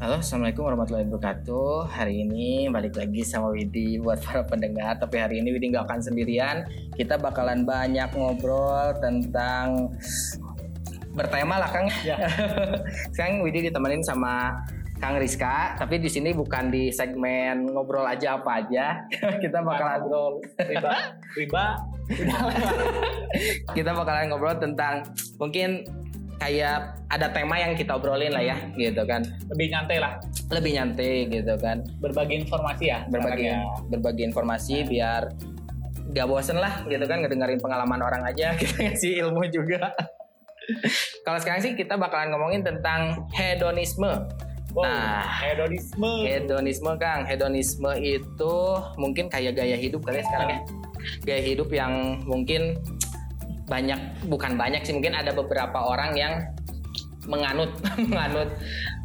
Halo, Assalamualaikum warahmatullahi wabarakatuh. Hari ini balik lagi sama Widi buat para pendengar. Tapi hari ini Widi nggak akan sendirian. Kita bakalan banyak ngobrol tentang bertema lah Kang. Ya. Sekarang Widi ditemenin sama Kang Rizka. Tapi di sini bukan di segmen ngobrol aja apa aja. kita bakalan ngobrol. riba riba kita bakalan ngobrol tentang mungkin kayak ada tema yang kita obrolin lah ya, gitu kan. lebih nyantai lah Lebih nyantai gitu kan. berbagi informasi ya berbagi caranya. berbagi informasi biar gak bosen lah gitu kan ngedengerin pengalaman orang aja kita ngasih ilmu juga kalau sekarang sih kita bakalan ngomongin tentang hedonisme Wow, Nah. hedonisme hedonisme kang hedonisme itu mungkin kayak gaya hidup kali ya sekarang ya gaya hidup yang mungkin banyak bukan banyak sih mungkin ada beberapa orang yang menganut menganut.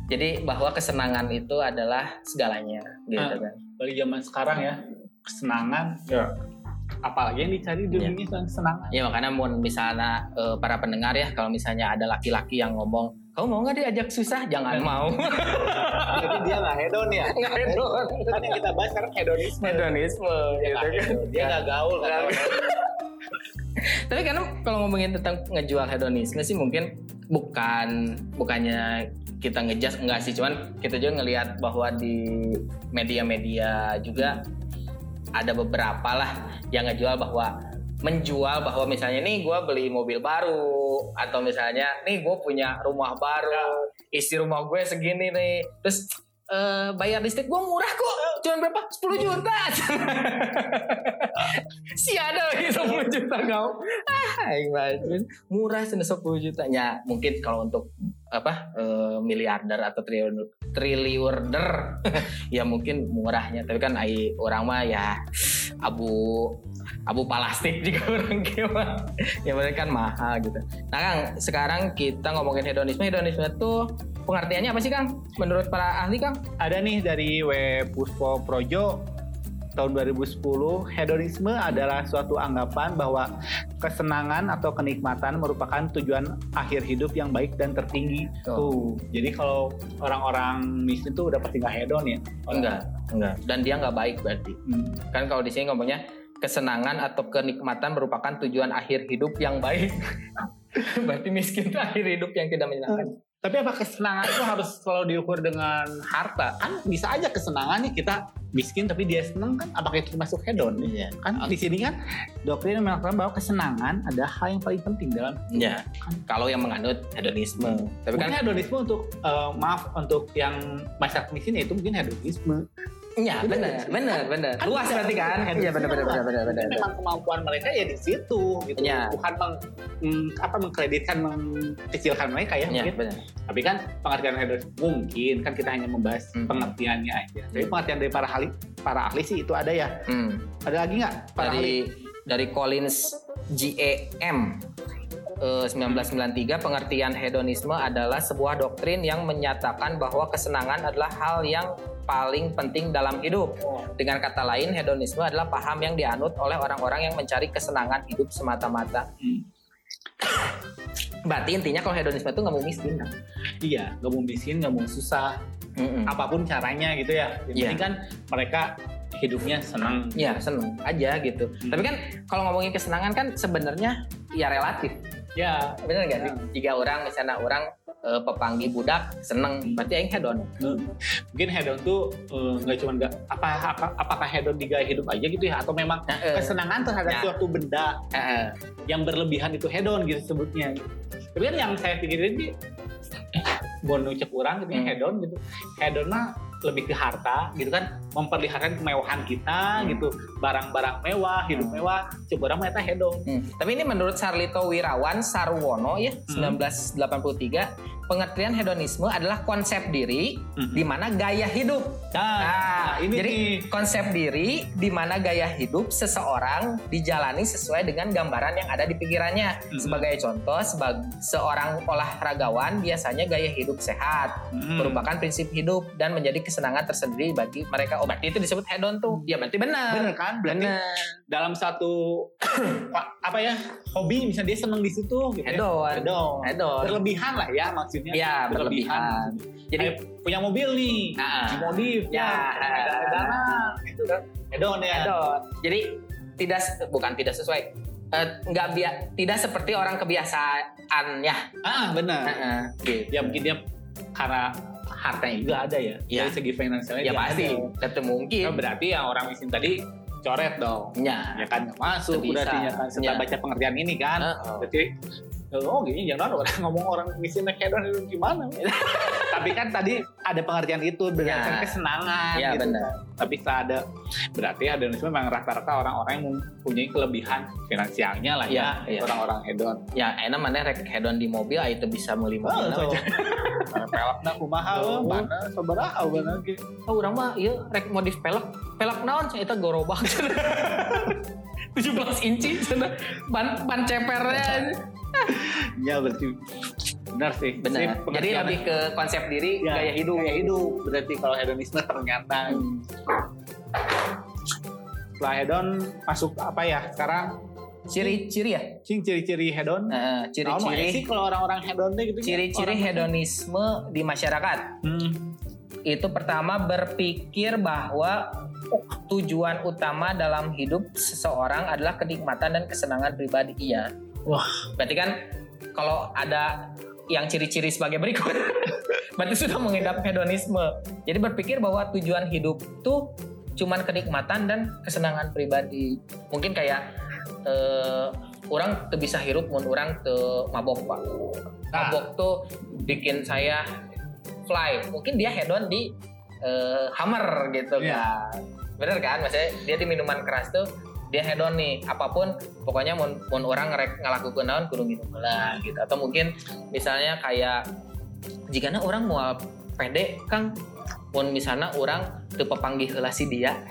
Jadi bahwa kesenangan itu adalah segalanya gitu Ah. kan. dari zaman sekarang ya kesenangan Ya. apalagi yang dicari di dunia selain kesenangan. Ya makanya mau misalnya eh, para pendengar ya kalau misalnya ada laki-laki yang ngomong kamu mau nggak diajak susah? Jangan mau. Jadi dia nggak hedon ya? Nggak hedon kan yang kita bahas sekarang hedonisme. Hedonisme dia gitu kan. dia nggak gaul. kan tapi karena kalau ngomongin tentang ngejual hedonisme sih mungkin bukan bukannya kita ngejas enggak sih. Cuman kita juga ngelihat bahwa di media-media juga ada beberapa lah yang ngejual bahwa menjual bahwa misalnya nih gue beli mobil baru atau misalnya nih gue punya rumah baru isi rumah gue segini nih. Terus eh, bayar listrik gue murah kok. Cuman berapa? 10 juta. Si ada lagi 10 juta kau ah murah sudah 10 juta ya mungkin kalau untuk apa eh, miliarder atau triliun triliuner ya mungkin murahnya. Tapi kan ai orang mah ya abu abu plastik juga orang kira ya mereka kan mahal gitu. Nah kang sekarang kita ngomongin hedonisme. Hedonisme itu pengertiannya apa sih kang? Menurut para ahli kang? Ada nih dari W Puspo Projo tahun 2010 hedonisme adalah suatu anggapan bahwa kesenangan atau kenikmatan merupakan tujuan akhir hidup yang baik dan tertinggi. Oh. tuh. Jadi kalau orang-orang miskin tuh udah pasti nggak hedon ya? Enggak. Enggak. Dan dia nggak baik berarti. Hmm. kan kalau di sini ngomongnya kesenangan atau kenikmatan merupakan tujuan akhir hidup yang baik. Berarti miskin itu akhir hidup yang tidak menyenangkan tapi apa kesenangan itu harus selalu diukur dengan harta? Kan bisa aja kesenangannya kita miskin tapi dia seneng kan apakah itu termasuk hedon? Iya. Kan di sini kan doktrin mengatakan bahwa kesenangan ada hal yang paling penting dalam ya kalau yang menganut hedonisme. Tapi mungkin kan hedonisme untuk eh, maaf untuk yang masyarakat miskin itu mungkin hedonisme iya benar benar benar. Kan luas berarti kan? iya benar benar benar benar memang kemampuan mereka ya di situ gitu. Iya. bukan meng, apa mengkreditkan mengkecilkan mereka ya iya mungkin. benar. Tapi kan pengertian hedonisme mungkin kan kita hanya membahas Hmm. pengertiannya aja. Tapi Hmm. pengertian dari para ahli para ahli sih itu ada ya. Hmm. ada lagi nggak? Para ahli? dari dari Collins GEM eh, 1993 pengertian hedonisme adalah sebuah doktrin yang menyatakan bahwa kesenangan adalah hal yang paling penting dalam hidup. Dengan kata lain, hedonisme adalah paham yang dianut oleh orang-orang yang mencari kesenangan hidup semata-mata. Hmm. Berarti intinya kalau hedonisme itu nggak mau miskin kan? iya nggak mau miskin nggak mau susah Mm-mm. apa pun caranya gitu ya yang Iya. penting kan mereka hidupnya senang Ya seneng aja gitu. Hmm. Tapi kan kalau ngomongin kesenangan kan sebenarnya ya relatif. Ya Bener nggak sih? Ya. Jika orang misalnya orang eh, pepanggi budak seneng, berarti aing hedon. mungkin hedon tuh eh, nggak cuma nggak apa, apa apakah hedon di gaya hidup aja gitu ya atau memang Nah, eh, kesenangan terhadap Ya. suatu benda eh. yang berlebihan itu hedon gitu sebutnya tapi kan yang saya pikirin sih eh, mau nucap orang gitu Hmm. hedon gitu hedon mah lebih ke harta gitu kan memperlihatkan kemewahan kita Hmm. gitu barang-barang mewah hidup Hmm. mewah coba orang mah eta hedon Hmm. Tapi ini menurut Sarlito Wirawan Sarwono ya Hmm. 1983 pengertian hedonisme adalah konsep diri Mhm. di mana gaya hidup. nah, Nah, ini jadi nih konsep diri di mana gaya hidup seseorang dijalani sesuai dengan gambaran yang ada di pikirannya. Mhm. Sebagai contoh, sebagai seorang olahragawan biasanya gaya hidup sehat Hmm. merupakan prinsip hidup dan menjadi kesenangan tersendiri bagi mereka. Oh, berarti itu disebut hedon tuh. Ya berarti benar. bener kan berarti Benar. dalam satu apa ya hobi misalnya dia seneng di situ gitu ya. Hedon. hedon Hedon. berlebihan lah ya maksudnya maksudnya ya berlebihan. jadi Kayak punya mobil nih Nah, dimodif Ya. ada dana gitu kan. Hedon ya. Hedon. jadi tidak bukan tidak sesuai. Eh, nggak bia- tidak seperti orang kebiasaannya. Ah benar. Heeh, gitu. ya mungkin dia karena hartanya juga ada ya. Ya. dari segi finansialnya ya pasti ada. tetap mungkin. Nah, berarti yang orang miskin tadi coret dong. Ya. Ya kan nggak masuk. Berarti ya kan setelah Ya. baca pengertian ini kan. Heeh. berarti oh gini jangan orang ngomong orang miskin naik hedon itu gimana? Tapi kan tadi ada pengertian itu berdasarkan Ya. kesenangan ya gitu. benar. Tapi ada berarti hedonisme memang rata-rata orang-orang yang mempunyai kelebihan finansialnya lah ya, Ya, ya. orang-orang hedon. Ya enak mana rek hedon di mobil ah, itu bisa meuli mobil. Oh, so. pelakna kumaha Oh. mana sabaraha ge oh orang mah iya rek modif pelek. Pelek naon itu gorobak 17 inci cenah. ban ban cepernya ya berarti benar sih. Benar. Jadi pengertiannya. lebih ke konsep diri Ya, gaya hidup. gaya hidup. Berarti kalau hedonisme ternyata. Hmm. setelah hedon masuk apa ya? Sekarang ciri-ciri ya? Cing ciri-ciri hedon. Mah ya ciri-ciri sih kalau orang-orang hedon teh gitu ciri-ciri Orang- hedonisme di masyarakat. Hmm. itu pertama berpikir bahwa tujuan utama dalam hidup seseorang adalah kenikmatan dan kesenangan pribadi. Iya Wah. berarti kan kalau ada yang ciri-ciri sebagai berikut berarti sudah mengidap hedonisme jadi berpikir bahwa tujuan hidup tuh cuman kenikmatan dan kesenangan pribadi mungkin kayak eh, orang tuh bisa hirup mun orang tuh mabok pak Nah. mabok tuh bikin saya fly mungkin dia hedon di eh, hammer gitu Iya. kan bener kan maksudnya dia di minuman keras tuh dia hedon nih apa pun pokoknya mun, mun orang ngerek ngelakukan naon kudu minum lah gitu. Atau mungkin misalnya kayak jika orang mau pede kang mun misalnya orang tuh pepanggih heula si dia.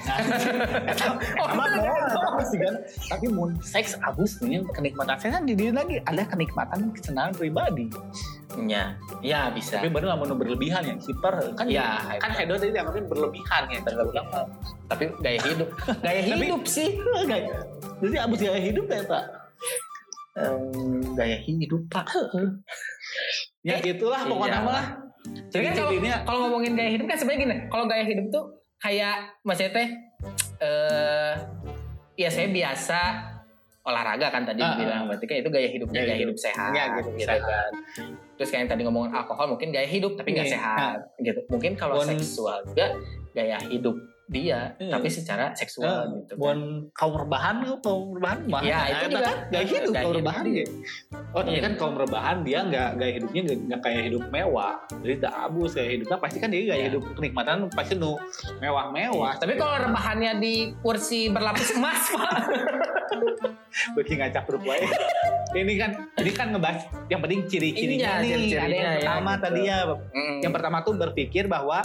Oh, sama mau sih kan? Tapi mun seks abus nih kenikmatan. Saya kan di diri lagi ada kenikmatan kesenangan pribadi. Ya ya bisa. Tapi baru nggak mau berlebihan ya hiper kan Ya, kan hedon tadi yang mungkin berlebihan ya Berlebihan. tapi gaya hidup. Gaya hidup sih. Jadi abus gaya hidup ya pak? Gaya hidup pak. Ya gitulah pokoknya Iyalah. mah Jadi kan kalau, kalau ngomongin gaya hidup kan sebenarnya gini, kalau gaya hidup tuh kayak maksudnya teh eh ya saya biasa olahraga kan tadi Ah, bilang berarti kan itu gaya hidupnya Gaya gaya hidup, hidup. sehat Ya, gitu, gitu sehat. kan. Terus kayak yang tadi ngomongin alkohol mungkin gaya hidup tapi nggak Iya. sehat gitu. Mungkin kalau Bon- seksual juga gaya hidup dia Iya. tapi secara seksual Eh, gitu kan. Bukan kaum rebahan kaum rebahan mah Ya, itu juga. kan hidup Gaya kaum rebahan dia. ya oh tapi Iya. kan kaum rebahan dia nggak gaya hidupnya nggak nggak kayak hidup mewah jadi tak abus gaya hidupnya pasti kan dia gaya Ya. hidup kenikmatan pasti nu mewah mewah Tapi kalau rebahannya di kursi berlapis emas pak bagi ngacak grup ini kan ini kan ngebahas yang penting ciri-cirinya Iya, nih ciri-cirinya ada yang ya, pertama gitu. tadi ya Mm. yang pertama tuh berpikir bahwa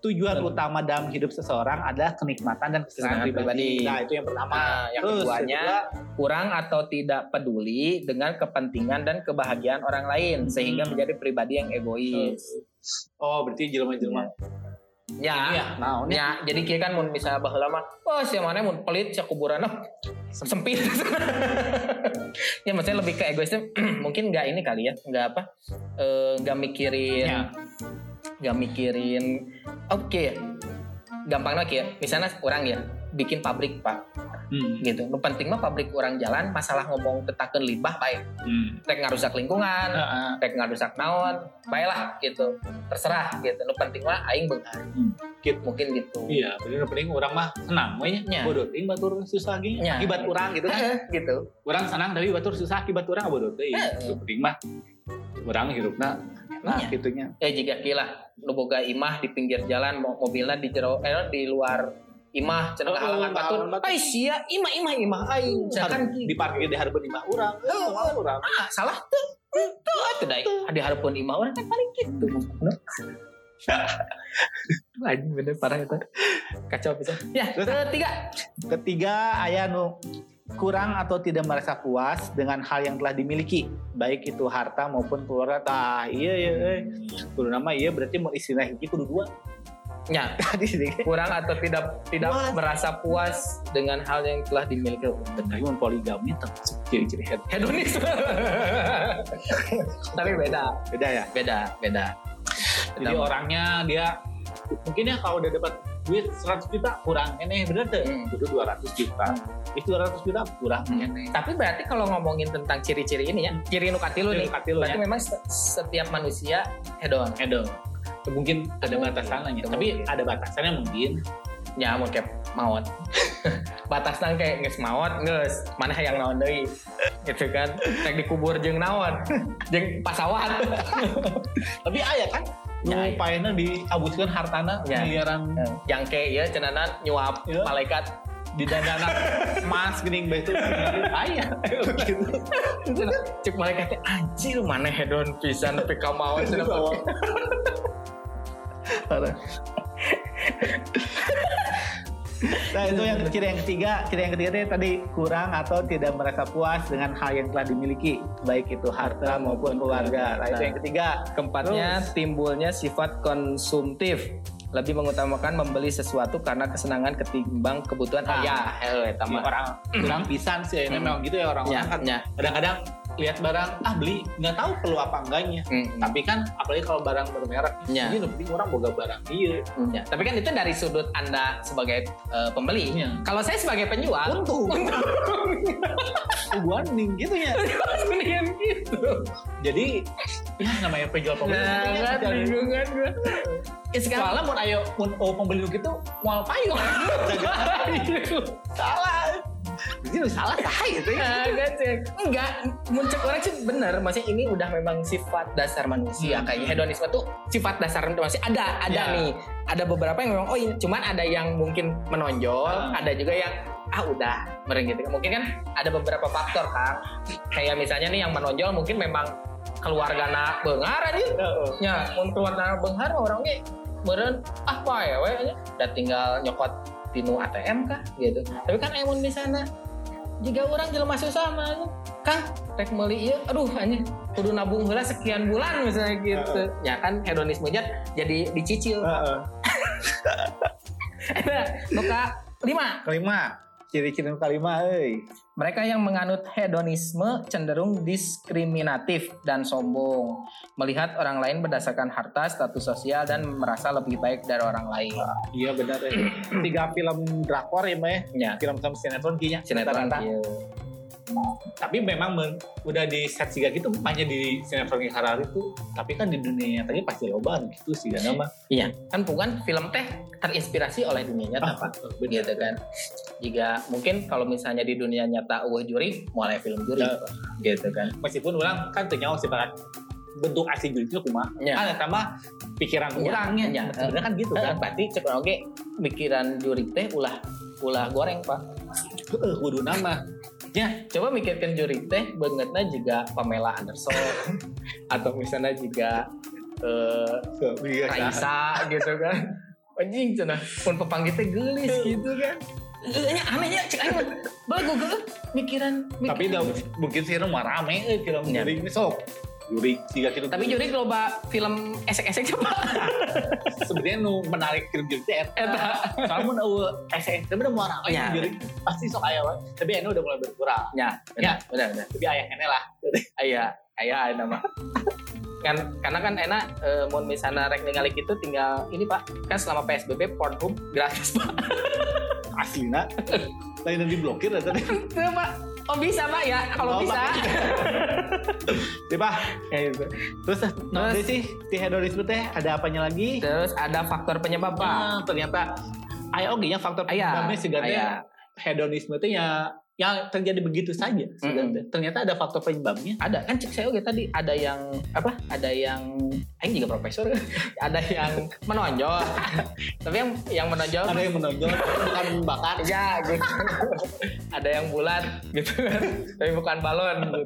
tujuan Betul. utama dalam hidup seseorang adalah kenikmatan dan kesenangan pribadi. pribadi. Nah, itu yang pertama. Nah, yang Terus keduanya kedua, kurang atau tidak peduli dengan kepentingan dan kebahagiaan orang lain Hmm. sehingga menjadi pribadi yang egois. oh berarti jelema-jelema Ya, iya, nah, ya, jadi kia kan mun misalnya baheula mah, wah si mana mun pelit sia kuburanna sempit. ya maksudnya lebih ke egoisnya mungkin nggak ini kali ya, nggak apa? eh, nggak mikirin Ya. nggak mikirin oke ya. Gampang lagi ya, misalnya orang ya bikin pabrik pak, Hmm. gitu. Nu penting mah pabrik orang jalan, masalah ngomong tetakeun limbah baik. Hmm. rek ngarusak lingkungan, Heeh. rek ngarusak naon, baiklah gitu. Terserah gitu. Nu penting mah aing beungar. Hmm. Gitu. Mungkin gitu. Iya, bener penting orang mah senang we Nya. Bodoh ting batur susah gini. Nya. Akibat orang gitu kan. Gitu. Orang senang tapi batur susah akibat orang bodoh teh. Itu penting mah orang hidupna nah Nya. gitunya. Ya jika kila nu boga imah di pinggir jalan mo- mobilnya di jero eh di luar imah cenah Oh, halangan batur. Ai sia imah imah imah aing. Kan di parkir di hareupeun imah urang. Heeh. Oh, urang. ah salah tuh. Tuh atuh da di harapan imah orang kan paling gitu. Anjing bener parah itu. Kacau bisa. Ya, ketiga. Ketiga, aya nu kurang atau tidak merasa puas dengan hal yang telah dimiliki, baik itu harta maupun keluarga. Tah, iya iya, eh. kudu nama iya berarti mau istilah hiji kudu dua. Ya, sih. kurang atau tidak tidak Puas. merasa puas dengan hal yang telah dimiliki Tapi poligami termasuk ciri-ciri head. hedonis Tapi beda, beda ya beda, beda. jadi Beda. orangnya dia mungkin ya kalau udah dapat duit 100 juta kurang ini bener tuh Hmm. itu 200 juta itu 200 juta kurang Hmm. ini Tapi berarti kalau ngomongin tentang ciri-ciri ini ya, ciri nukatilu nih, Nukatilu berarti ya. memang se- setiap manusia hedon. Edo mungkin ada batasannya tapi ada batasannya mungkin Ya mau kayak maut. Batasnya kayak nges maut, nges mana yang naon deui. Gitu kan. Rek dikubur jeung naon. jeung pasawan. tapi ayah kan Ya, nu paena hartana Ya. miliaran yang kayak ya cenana nyuap Ya. malaikat di dandana emas gening bae itu ayah gitu cek malaikatnya anjir mana hedon pisan tapi ka maut cenah pake. Parah. Nah itu yang ciri yang ketiga, ciri yang ketiga itu tadi kurang atau tidak merasa puas dengan hal yang telah dimiliki, baik itu harta maupun keluarga. Nah itu yang ketiga. Keempatnya timbulnya sifat konsumtif lebih mengutamakan membeli sesuatu karena kesenangan ketimbang kebutuhan Ah. ayah eh Terus, tama orang kurang pisan sih, ini Hmm. memang gitu ya orang-orang nya kan. nya Kadang-kadang lihat barang, ah beli, nggak tahu perlu apa enggaknya. Mm, Tapi kan apalagi kalau barang bermerek, Ya. ini lebih orang boga barang iya. mm, nya. tapi kan itu dari sudut anda sebagai eh, pembeli Iya. kalau saya sebagai penjual Untung. Gua ning gitu ya. gitu Jadi ya namanya penjual pembeli. nah mungkin ya, kan bingungan gue ya sekarang Soalnya mau ayo mau oh, pembeli gitu mau payung. salah. Jadi lu salah sah gitu ya. Nah, kan, Cek. enggak muncul orang sih bener maksudnya ini udah memang sifat dasar manusia Hmm. kayaknya hedonisme tuh sifat dasar manusia ada ada Ya. nih ada beberapa yang memang oh ini cuman ada yang mungkin menonjol Ah. ada juga yang ah udah meren gitu mungkin kan ada beberapa faktor kan kayak misalnya nih yang menonjol mungkin memang keluarga na bengar aja ya keluarga bengar orangnya meren ah apa ya we nya. udah tinggal nyokot tinu ATM kah gitu tapi kan emun di sana jika orang jelema susah mah kang rek meuli ieu? Aduh hanya kudu nabung heula sekian bulan misalnya gitu. Ya kan hedonisme nya jadi dicicil. Heeh. Nah, nuka lima? Kelima, ciri-ciri nu kelima euy. Mereka yang menganut hedonisme cenderung diskriminatif dan sombong, melihat orang lain berdasarkan harta, status sosial, dan merasa lebih baik dari orang lain. Iya benar ya. Tiga film drakor ya, ya. Ya, Film sama sinetron kayaknya. sinetron iya. Tapi memang men- udah di set siga gitu hanya di sinetron Harari itu. Tapi kan di dunia nyatanya pasti loba gitu sih kan nama. Iya, kan bukan film teh terinspirasi oleh dunia nyata, Pak. Gitu kan. Jika mungkin kalau misalnya di dunia nyata eueuh juri, mulai film juri. Pak. gitu kan. Meskipun orang kan teu nyawa sih Pak. bentuk asli juri itu kumaha. Ya. Kan eta mah pikiran Ya, orangnya. ya. Sebenarnya kan gitu kan. berarti cek oke pikiran juri teh ulah ulah goreng, Pak. Kudu nama. Ya, coba mikirkan juri teh bangetnya juga Pamela Anderson atau misalnya juga eh, Iya, Raisa gitu kan. Anjing cenah pun pepanggih teh geulis gitu kan. Eh, anehnya cek mah. Belagu geuh mikiran, mikiran. Tapi dah, mungkin sih mah rame eh, film Ya. juri ini sok. Juri tiga film. tapi juri loba film esek-esek coba. sebenarnya nu menarik film juri teh eta. Soalnya mun eueuh ese tapi udah mau rame Ya. juri pasti sok aya we. Tapi anu udah mulai berkurang. Ya, Ya. benar, benar. Tapi aya kene lah. Aya, aya aya nama. kan karena kan enak eh, mau misalnya rek ningali gitu tinggal ini Pak kan selama PSBB Pornhub gratis Pak. Aslina. Lain yang diblokir eta teh. Tuh, Pak. Oh bisa Pak ya kalau Oh, bisa. Pak. Ya, gitu. Terus nah, Terus- sih di hedonisme teh ada apanya lagi? Terus ada faktor penyebab Pak. Ah, ternyata aya oge nya faktor penyebabnya sih aya. hedonisme teh ya yang terjadi begitu saja sebenarnya. Ternyata ada faktor penyebabnya. Ada kan cek saya oke tadi ada yang apa? Ada yang Aing juga profesor. ada yang menonjol. Tapi yang yang menonjol Ada yang menonjol bukan bakat. ya gitu. ada yang bulat gitu kan. Tapi bukan balon gitu.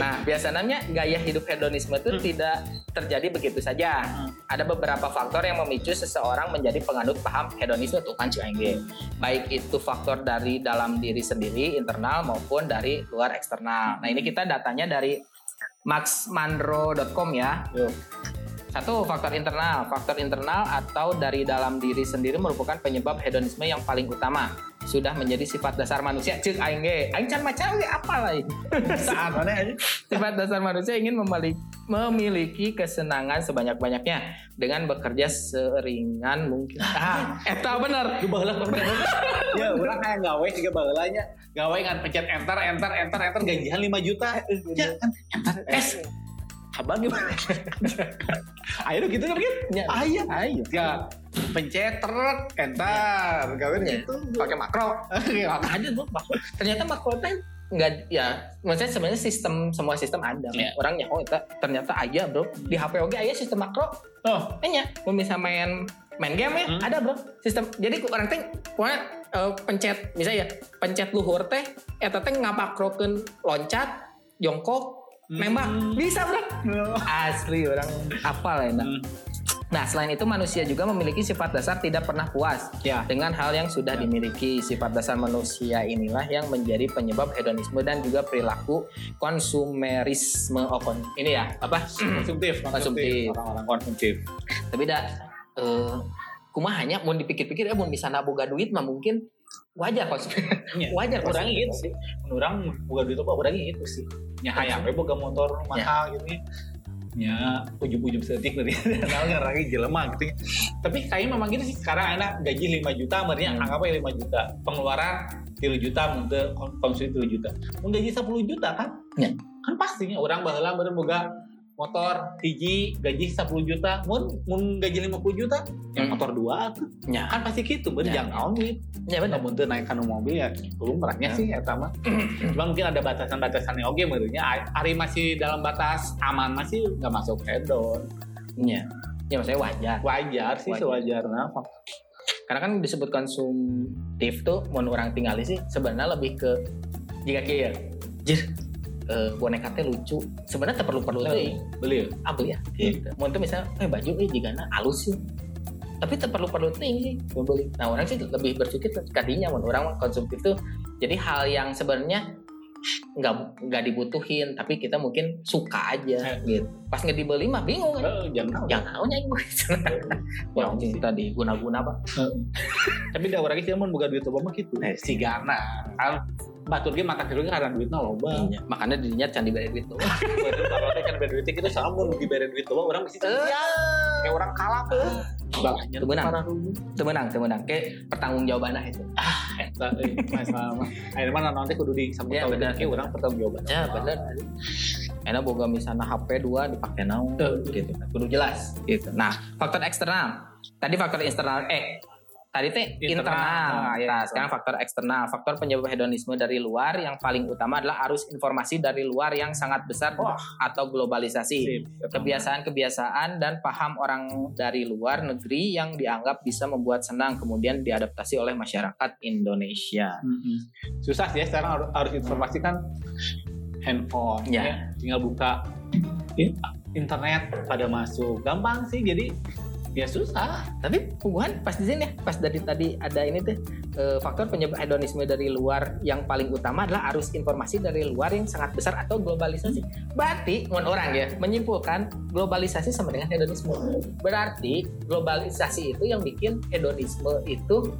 Nah, biasanya gaya hidup hedonisme itu Hmm. tidak terjadi begitu saja. Hmm. Ada beberapa faktor yang memicu seseorang menjadi penganut paham hedonisme tuh kan Ciange. Baik itu faktor dari dalam diri sendiri internal maupun dari luar eksternal. Nah, ini kita datanya dari maxmanro.com ya. Yuk. Satu, faktor internal. Faktor internal atau dari dalam diri sendiri merupakan penyebab hedonisme yang paling utama. sudah menjadi sifat dasar manusia cek aing ge aing can maca we apa lain sifat dasar manusia ingin memiliki, memiliki kesenangan sebanyak-banyaknya dengan bekerja seringan mungkin ah eta bener Lu baheula kan Ya, orang kayak gawe juga baheulanya. Gawe kan pencet enter enter enter enter gajian 5 juta. Ya kan enter es. Abang gimana? Ayo gitu kan kan? Ya. Ayo. ayo Ya, pencet teret, enter. Gawe Ya. gitu. Pakai makro. Iya, ada tuh makro. ternyata makro teh nggak ya maksudnya sebenarnya sistem semua sistem ada Iya. orangnya oh itu ternyata aja bro di HP oke aja sistem makro Oh, Enya, mau bisa main main game ya, Hmm. ada bro. Sistem. Jadi orang teh, pokoknya eh, pencet, misalnya ya, pencet luhur teh, eta teh ngapakrokeun loncat, jongkok, nembak, Hmm. bisa bro. Asli orang apal ya. Hmm. Nah selain itu manusia juga memiliki sifat dasar tidak pernah puas Ya. dengan hal yang sudah Ya. dimiliki. Sifat dasar manusia inilah yang menjadi penyebab hedonisme dan juga perilaku konsumerisme. Oh, kon- ini ya apa? konsumtif, Konsumtif. Orang-orang konsumtif. tapi dah eh kumahanya mau dipikir-pikir ya mau bisa naboga duit mah mungkin wajar kok Iya. wajar konsumtif. gitu sih. Orang bukan duit apa orang itu sih. Ya hayang we boga motor mahal gitu ya. Ya, ujung-ujung setik dari kenal lagi jelema gitu. ya. Tapi kayaknya memang gitu sih sekarang anak gaji 5 juta, akhirnya Hmm. anggap aja 5 juta. Pengeluaran 3 juta, untuk konsumsi 3 juta. Mau gaji 10 juta kan? Ya. Kan pastinya orang baheula bener boga motor hiji gaji 10 juta. Mun mun gaji 50 juta? Yang Hmm. motor dua. Tuh ya. Kan pasti gitu bener. Ya, jangan duit ya benar tuh naik kanu mobil ya belum merahnya sih ya sama. Cuma mungkin ada batasan-batasannya oke menurutnya. Ari masih dalam batas aman masih nggak masuk hedon ya. Ya maksudnya wajar. Wajar sih Wajar. sewajarnya. Karena kan disebut konsumtif tuh mau orang tinggali sih sebenarnya lebih ke jika kia jir eh, boneka teh lucu. Sebenarnya perlu perlu teh beli ya? Ah beli ya. Gitu. Mau tuh misalnya eh baju eh jika halus sih. Tapi perlu perlu ting sih mau beli. Nah orang sih lebih berpikir kadinya mau orang konsumtif tuh jadi hal yang sebenarnya nggak nggak dibutuhin tapi kita mungkin suka aja gitu. Pas nggak dibeli mah bingung. Kan Eh, jangan jangan tahu nya gue Ya, Wah, sih. tadi guna-guna pak. Tapi dah orang sih mau buka duit apa mah gitu. Eh, si Gana batur ge makan terus karena duitnya loba Iya, makanya dirinya can diberi duit tuh Batur kalau kan beri duit kita sama mun diberi duit loba orang mesti kayak orang kalah tuh. Balanya Itu menang. parah dulu. Itu menang itu menang. Kayak pertanggung jawabannya itu. Eta, eh, masalah mah. Mana nanti kudu disambut Ya, tahu benar. kayak orang pertanggung jawaban. ya bener enak boga misalnya HP 2 dipakai naon gitu. Kudu jelas gitu. Nah faktor eksternal. Tadi faktor eksternal eh tadi teh Internal. internal, Ah, iya, nah internal. sekarang faktor eksternal faktor penyebab hedonisme dari luar yang paling utama adalah arus informasi dari luar yang sangat besar Wah. atau globalisasi kebiasaan-kebiasaan dan paham orang dari luar negeri yang dianggap bisa membuat senang kemudian diadaptasi oleh masyarakat Indonesia Mm-mm. Susah sih ya sekarang harus, harus informasi kan handphone Ya. ya. tinggal buka internet pada masuk gampang sih jadi ya susah Tapi hubungan pas di sini ya, pas dari tadi ada ini tuh eh, faktor penyebab hedonisme dari luar yang paling utama adalah arus informasi dari luar yang sangat besar atau globalisasi. Berarti mun orang ya menyimpulkan globalisasi sama dengan hedonisme. Berarti globalisasi itu yang bikin hedonisme itu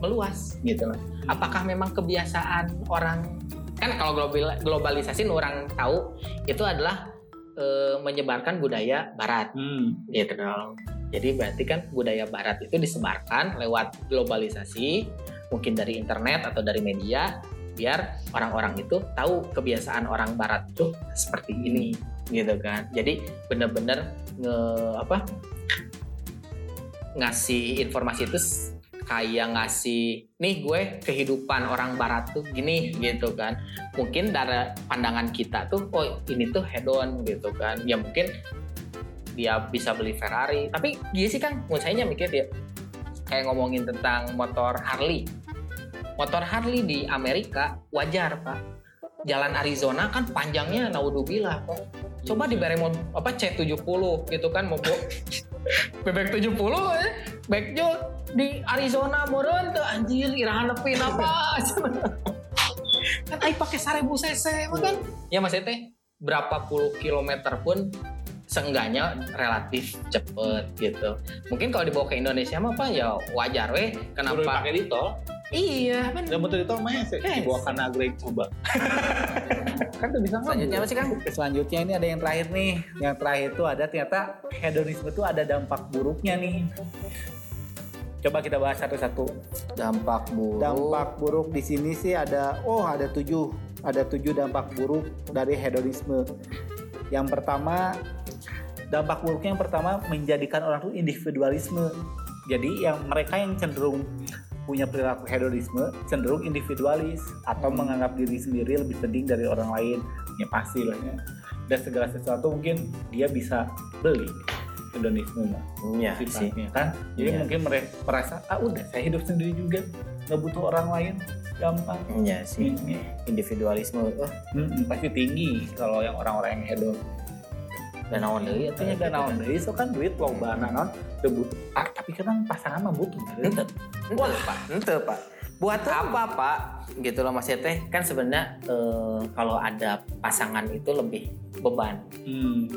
meluas gitu loh. Apakah memang kebiasaan orang kan kalau global, globalisasi orang tahu itu adalah eh, menyebarkan budaya barat hmm. gitu dong. Jadi berarti kan budaya barat itu disebarkan lewat globalisasi, mungkin dari internet atau dari media, biar orang-orang itu tahu kebiasaan orang barat itu seperti ini, gitu kan. Jadi bener-bener nge apa ngasih informasi itu kayak ngasih nih gue kehidupan orang barat tuh gini gitu kan mungkin dari pandangan kita tuh oh ini tuh hedon gitu kan ya mungkin dia bisa beli Ferrari. Tapi dia sih kan menurut saya mikir dia kayak ngomongin tentang motor Harley. Motor Harley di Amerika wajar pak. Jalan Arizona kan panjangnya naudzubillah. Pak coba di Beremon apa C70 gitu kan mau bebek 70 eh backjo di Arizona meureun tuh anjir irahan nepi apa kan ai pakai 1000 cc kan ya maksudnya teh berapa puluh kilometer pun seenggaknya relatif cepet gitu mungkin kalau dibawa ke Indonesia mah apa ya wajar weh kenapa pakai di tol Iya, Dan benar. betul itu namanya sih Yes. dibawa karena Greg coba. kan tuh bisa ngambil. Selanjutnya apa sih, Kang? Selanjutnya ini ada yang terakhir nih. Yang terakhir itu ada ternyata hedonisme itu ada dampak buruknya nih. Coba kita bahas satu-satu. Dampak buruk. Dampak buruk di sini sih ada oh ada tujuh ada tujuh dampak buruk dari hedonisme. Yang pertama dampak buruknya yang pertama menjadikan orang tuh individualisme. Jadi yang mereka yang cenderung punya perilaku hedonisme cenderung individualis atau menganggap diri sendiri lebih penting dari orang lain. Ya pasti lah ya. Dan segala sesuatu mungkin dia bisa beli hedonisme lah Iya sih. kan jadi Iya. mungkin mereka merasa ah udah saya hidup sendiri juga nggak butuh orang lain gampang Iya sih. Mm, Individualisme. Oh, mm, pasti tinggi kalau yang orang-orang yang hedon dan naon deui artinya dan naon deui so kan duit loba naon teu butuh ah tapi kadang pasangan mah butuh Ente, ente pak, ente pak. Buat apa pak? Gitu loh mas teh kan sebenarnya eh, kalau ada pasangan itu lebih beban. hmm.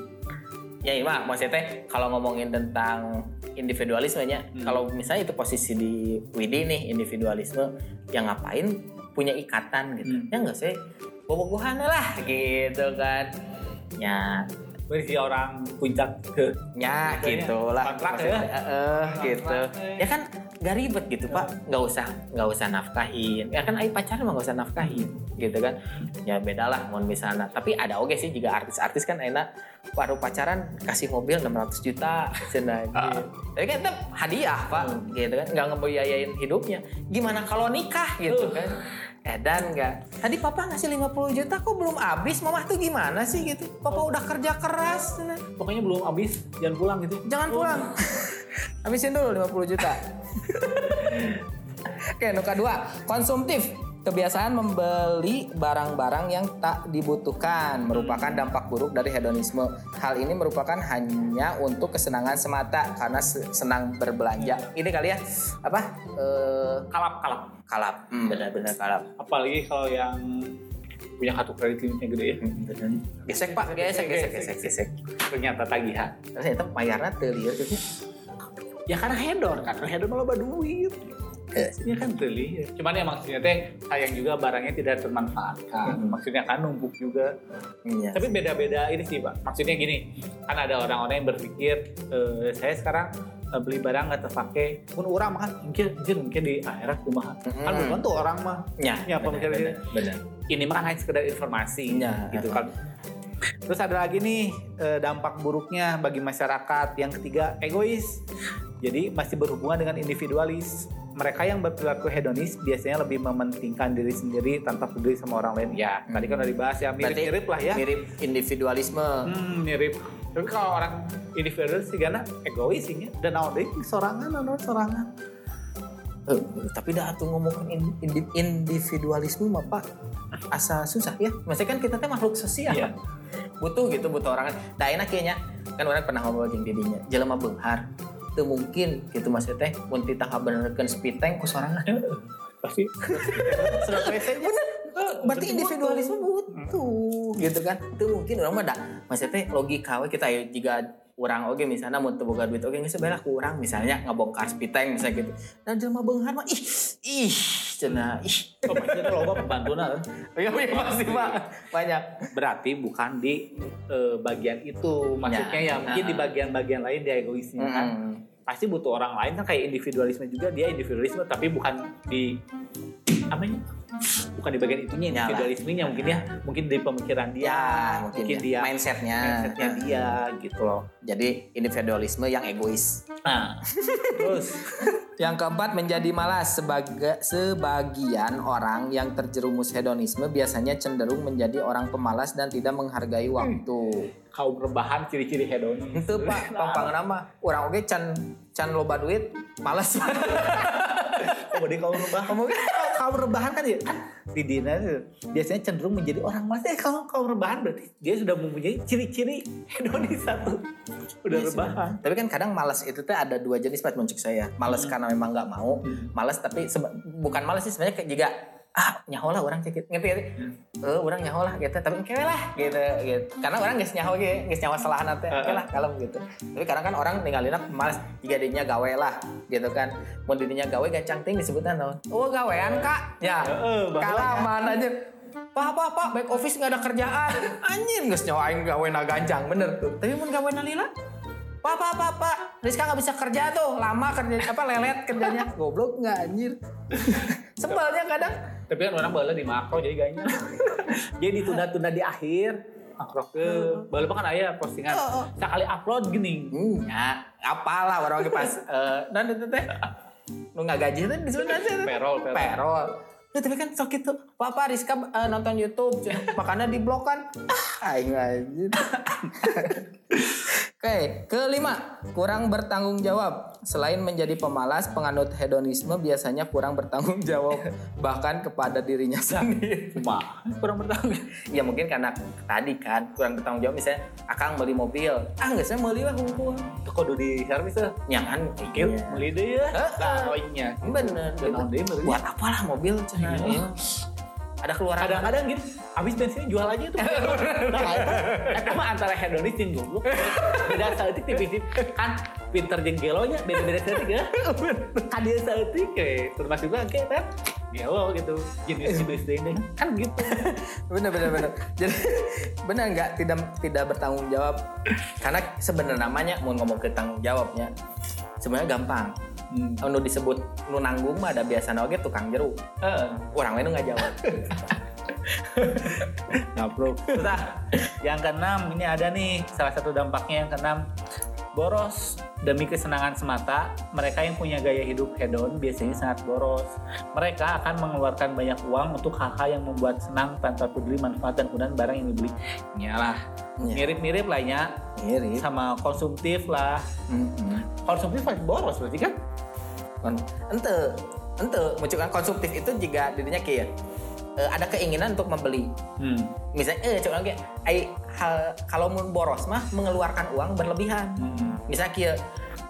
Ya iya mas teh kalau ngomongin tentang individualismenya, Hmm. kalau misalnya itu posisi di Widi nih individualisme, yang ngapain punya ikatan gitu? Hmm. Ya enggak sih, bobogohan lah gitu kan. Ya, berisi orang puncak ke ya gitu lah. kontrak ya? eh, gitu. Kontrak, Ya kan gak ribet gitu pak, nggak usah nggak usah nafkahin. Ya kan ayo pacaran mah nggak usah nafkahin, gitu kan? Ya beda lah, mohon misalnya. Tapi ada oke sih juga artis-artis kan enak baru pacaran kasih mobil 600 juta, cina gitu. Tapi kan itu hadiah pak, gitu kan? Nggak ngebiayain hidupnya. Gimana kalau nikah gitu kan? Edan nggak? Tadi papa ngasih 50 juta kok belum habis? Mama tuh gimana sih gitu? Papa udah kerja keras. pokoknya belum habis jangan pulang gitu Jangan pulang. Habisin dulu 50 juta. Oke, nuka dua, konsumtif. Kebiasaan membeli barang-barang yang tak dibutuhkan merupakan dampak buruk dari hedonisme. Hal ini merupakan hanya untuk kesenangan semata karena se- senang berbelanja. Ini kali ya apa? Eh, kalap kalap kalap. Hmm, benar-benar kalap. apalagi kalau yang punya kartu kredit limitnya gede ya Gesek pak, gesek, gesek, gesek, gesek. ternyata tagihan Ternyata bayarnya gitu. ya karena hedon kan hedon malah duit Eh, Ya kan teli. Cuman ya maksudnya teh sayang juga barangnya tidak termanfaatkan. Hmm. Maksudnya kan numpuk juga. Iya. Tapi beda-beda ini sih pak. Maksudnya gini, kan ada orang-orang yang berpikir eh, saya sekarang eh, beli barang nggak terpakai. Pun orang mah kan mungkin mungkin mungkin di akhirat kumaha. Mm-mm. Kan belum tentu orang mah. Ya, Ya, pemikiran benar. Ini mah hanya sekedar informasi Ya. gitu kan. Terus ada lagi nih eh, dampak buruknya bagi masyarakat. Yang ketiga egois. Jadi masih berhubungan dengan individualis. Mereka yang berperilaku hedonis biasanya lebih mementingkan diri sendiri tanpa peduli sama orang lain. Ya, tadi kan udah dibahas ya, mirip-mirip lah ya. Mirip individualisme. Hmm, mirip. Tapi kalau orang individualis sih karena egois sih ya. Dan nowadays sorangan, sorangan. Eh, tapi dah tuh ngomongin in- indi- individualisme mah pak asa susah ya. Maksudnya kan kita teh makhluk sosial. Iya. Butuh gitu, butuh orang. Dah enak kayaknya. Kan orang pernah ngobrol jeung didinya. Jelema beunghar. Teu mungkin gitu maksudnya teh mun titah ngabenerkeun speed tank ku sorangan. Pasti. Sudah Bener. Berarti individualisme butuh gitu kan. Itu mungkin orang mah da. Maksudnya teh logika we kita ya jika orang oke misalnya mau boga duit oke geus belah kurang misalnya ngabongkar speed tank misalnya gitu. Dan jelema beunghar mah ih ih cenah ih. Oh, pasti itu loba pembantuna kan. Iya iya pasti Pak. Banyak. Berarti bukan di eh, bagian itu. Maksudnya Ya, ya, mungkin di bagian-bagian lain dia egoisnya kan. Hmm. Pasti butuh orang lain kan kayak individualisme juga dia individualisme tapi bukan di apa? Bukan di bagian itunya individualismenya mungkin ya, mungkin di pemikiran dia, Ya, mungkin, ya. dia mindsetnya. mindsetnya dia gitu loh. Jadi individualisme yang egois. Nah, terus Yang keempat menjadi malas sebagai sebagian orang yang terjerumus hedonisme biasanya cenderung menjadi orang pemalas dan tidak menghargai waktu. kaum rebahan ciri-ciri hedonis. Itu Pak, pampang nama. Orang oke can can loba duit, malas. Oh, di kaum rebahan. Ngomongnya kaum rebahan kan ya? Kan di Dina itu biasanya cenderung menjadi orang malas eh kalau kaum rebahan berarti dia sudah mempunyai ciri-ciri hedonis satu udah Iya, rebahan. Tapi kan kadang malas itu tuh ada dua jenis Pak muncul saya. Malas karena memang nggak mau, malas tapi bukan malas sih sebenarnya kayak juga ah nyaho lah orang cekit ngerti ngerti eh orang nyaho lah gitu. Tapi kewe lah gitu gitu. Karena orang geus nyaho ge geus nyaho salah nanti oke lah kalem gitu. Tapi kadang kan orang ninggalin malas jika dirinya gawe lah gitu kan. Mau dirinya gawe gancang ting disebutnya naon oh gawean kak. Ya mana aja. Pak, pak, pak, back office nggak ada kerjaan. Anjir, nggak nyawa aing gawe na gancang, bener. Tuh. Tapi mun gawe na lila, Pak, pak, pak, pak, Rizka nggak bisa kerja tuh, lama kerja apa lelet kerjanya, goblok nggak anjir. Sebelnya kadang, Tapi kan orang bala di makro jadi gayanya. jadi ditunda-tunda di akhir. Makro ke. Bala mah kan aya postingan. Oh, oh. Sekali upload gini. hmm, ya, apalah orang lagi pas, eh, dan itu teh, lu nggak gaji aja tuh. Perol, perol. Ya, tapi kan sok itu, Papa Rizka eh, nonton YouTube, makanya di blok kan, ah, aing anjir. Oke, kelima, kurang bertanggung jawab. Selain menjadi pemalas, penganut hedonisme biasanya kurang bertanggung jawab bahkan kepada dirinya sendiri. Mah, kurang bertanggung. ya mungkin karena tadi kan kurang bertanggung jawab misalnya akang beli mobil, ah nggak saya beli lah hukum. Kudu di servis tuh. Ya kan, Kieu iya. meuli deui ya. Nah, nya. bener. Buat apalah mobil cenah. Ada keluaran Kadang-kadang gitu, habis bensinnya jual aja tuh. nah, itu, itu mah antara hedonis jeung goblok. Beda saeutik tipis kan pinter jeung gelonya beda-beda saeutik ya. Kan dia saeutik kayak termasuk juga kayak kan gelo gitu. Jenis jenis deh kan gitu. bener bener bener jadi bener nggak tidak tidak bertanggung jawab karena sebenarnya namanya mau ngomong ke tanggung jawabnya sebenarnya gampang Hmm. nu disebut nu nanggung mah ada biasa oge tukang jeruk Heeh. orang lain nggak jawab Nah, bro. Susah. Yang keenam ini ada nih salah satu dampaknya yang keenam boros. Demi kesenangan semata mereka yang punya gaya hidup hedon biasanya sangat boros. Mereka akan mengeluarkan banyak uang untuk hal-hal yang membuat senang tanpa peduli manfaat dan kemudian barang yang dibeli. Lah. Iya. mirip-mirip lahnya mirip. Sama konsumtif lah. Mm-mm. konsumtif pasti boros berarti kan? Ente ente munculkan konsumtif itu jika dirinya kayak eh, ada keinginan untuk membeli. Hmm. misalnya eh coba ai hal kalau mau boros mah mengeluarkan uang berlebihan. Hmm. misalnya kia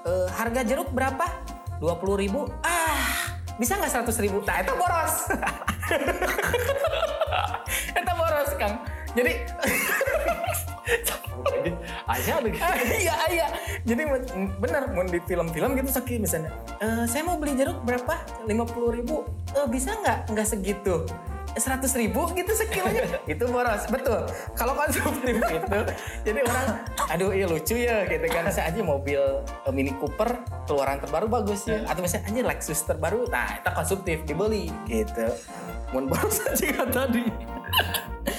eh, harga jeruk berapa? Dua puluh ribu. Ah bisa nggak seratus ribu? Nah itu boros. Itu boros kang. Jadi aja ada gitu. iya iya jadi bener mau di film-film gitu sakit misalnya. "Eh, saya mau beli jeruk berapa? Lima puluh ribu. "Eh, bisa nggak? Nggak segitu seratus ribu gitu sekilonya itu boros betul. Kalau konsumtif itu jadi orang aduh iya lucu ya gitu kan. Saya aja mobil eh, Mini Cooper keluaran terbaru bagus ya. Atau misalnya aja Lexus terbaru. Nah itu konsumtif dibeli gitu mun boros aja tadi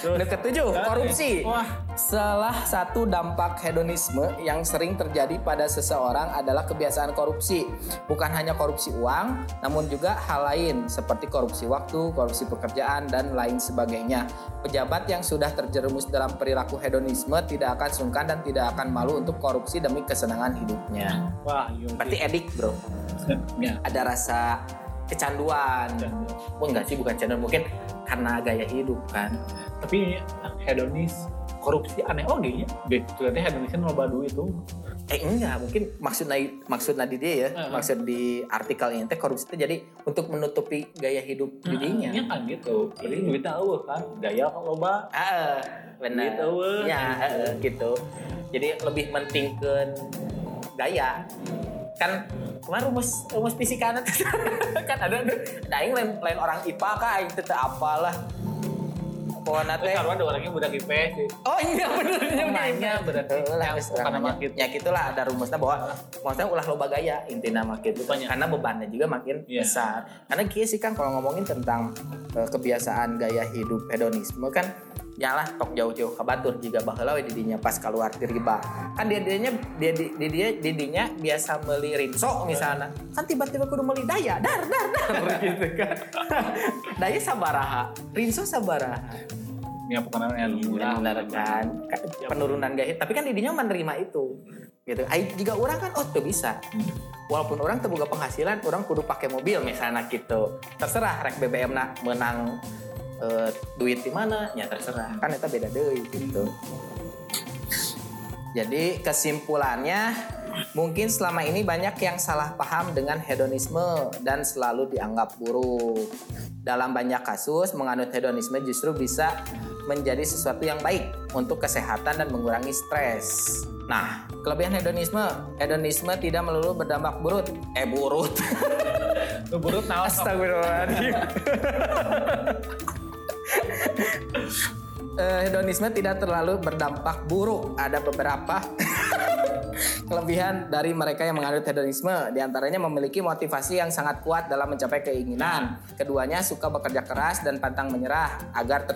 Yang ketujuh korupsi Wah. Salah satu dampak hedonisme yang sering terjadi pada seseorang adalah kebiasaan korupsi. Bukan hanya korupsi uang, namun juga hal lain seperti korupsi waktu, korupsi pekerjaan, dan lain sebagainya. Pejabat yang sudah terjerumus dalam perilaku hedonisme tidak akan sungkan dan tidak akan malu untuk korupsi demi kesenangan hidupnya. wah iya Berarti edik bro, ya ada rasa kecanduan. Oh enggak sih, bukan canduan, mungkin karena gaya hidup kan. tapi hedonis korupsi aneh oke ya ternyata hedonisnya loba duit tuh Eh enggak, mungkin maksudnya maksudnya di dia ya, Heeh. maksud di artikel ini teh korupsi itu jadi untuk menutupi gaya hidup dirinya. Iya kan gitu jadi duit tahu kan gaya loba Ah, benar. Gitu, weh. Ya, heeh, gitu. Jadi lebih mentingkan gaya. Kan kemarin rumus rumus fisika nanti kan ada. Nah, ini lain, lain orang IPA kah, aing teh apalah. Pokoknya teh karena ada orangnya budak IPS sih Oh iya bener Pemainnya berarti karena namanya. makin. Ya gitulah ada rumusnya bahwa maksudnya ulah loba gaya intinya makin Rupanya. karena bebannya juga makin Iya. besar. Karena kia sih kan kalau ngomongin tentang eh, kebiasaan gaya hidup hedonisme kan yalah tok jauh-jauh ke batur juga baheula we didinya pas keluar di riba kan dia dianya dia di di- dia didinya biasa beli rinso misalnya. Kan tiba-tiba kudu beli daya dar dar dar. Gitu kan. Daya sabaraha rinso sabaraha. Ya pokoknya yang Iya, benar kan? Ka- penurunan gaya tapi kan didinya menerima itu gitu. Ai jika orang kan oh tuh bisa. Walaupun orang terbuka penghasilan orang kudu pakai mobil misalnya gitu. Terserah rek BBM nak menang duit di mana ya terserah kan itu beda deh gitu jadi kesimpulannya Mungkin selama ini banyak yang salah paham dengan hedonisme dan selalu dianggap buruk. Dalam banyak kasus, menganut hedonisme justru bisa menjadi sesuatu yang baik untuk kesehatan dan mengurangi stres. Nah, kelebihan hedonisme, hedonisme tidak melulu berdampak buruk. Eh, buruk. Buruk naon. Astagfirullahaladzim. Eh, hedonisme tidak terlalu berdampak buruk. Ada beberapa kelebihan dari mereka yang menganut hedonisme. Di antaranya memiliki motivasi yang sangat kuat dalam mencapai keinginan. Keduanya suka bekerja keras dan pantang menyerah agar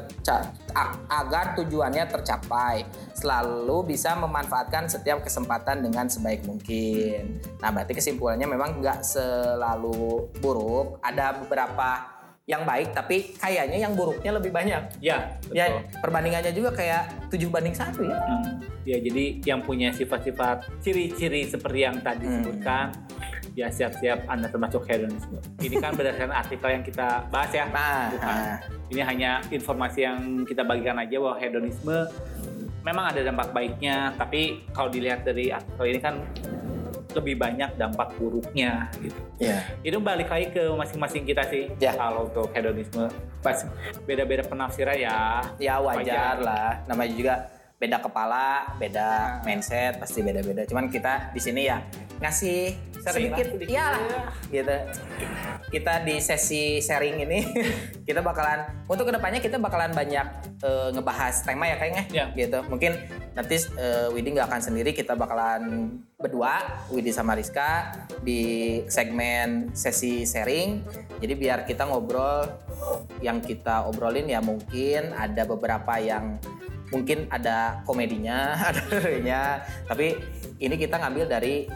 agar tujuannya tercapai. Selalu bisa memanfaatkan setiap kesempatan dengan sebaik mungkin. Nah, berarti kesimpulannya memang nggak selalu buruk. Ada beberapa yang baik, tapi kayaknya yang buruknya lebih banyak. Ya, betul. Ya, perbandingannya juga kayak 7 banding satu ya. Hmm. Ya, jadi yang punya sifat-sifat ciri-ciri seperti yang tadi Hmm. disebutkan, ya siap-siap Anda termasuk hedonisme. Ini kan berdasarkan artikel yang kita bahas ya. Nah, Bukan. nah. Ini hanya informasi yang kita bagikan aja bahwa hedonisme memang ada dampak baiknya, tapi kalau dilihat dari artikel ini kan lebih banyak dampak buruknya gitu. ya. Itu balik lagi ke masing-masing kita sih. Ya. Kalau untuk hedonisme pas beda-beda penafsiran ya. ya wajar, Wajar. lah namanya juga beda kepala beda mindset pasti beda-beda. Cuman kita di sini ya ngasih sedikit ya gitu. Kita di sesi sharing ini kita bakalan untuk ke depannya kita bakalan banyak eh, ngebahas tema ya kayaknya Ya. gitu. Mungkin nanti eh, Widi nggak akan sendiri kita bakalan berdua Widi sama Rizka di segmen sesi sharing. Jadi biar kita ngobrol yang kita obrolin ya mungkin ada beberapa yang mungkin ada komedinya ada nya tapi ini kita ngambil dari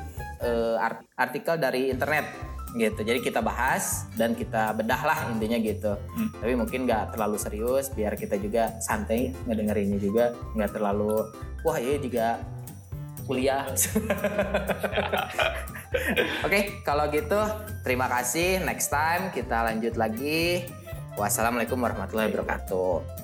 art- artikel dari internet gitu jadi kita bahas dan kita bedah lah intinya gitu Hmm. tapi mungkin nggak terlalu serius biar kita juga santai ngedengerinnya juga nggak terlalu wah iya juga kuliah Oke, kalau gitu terima kasih. Next time kita lanjut lagi. Wassalamualaikum warahmatullahi wabarakatuh.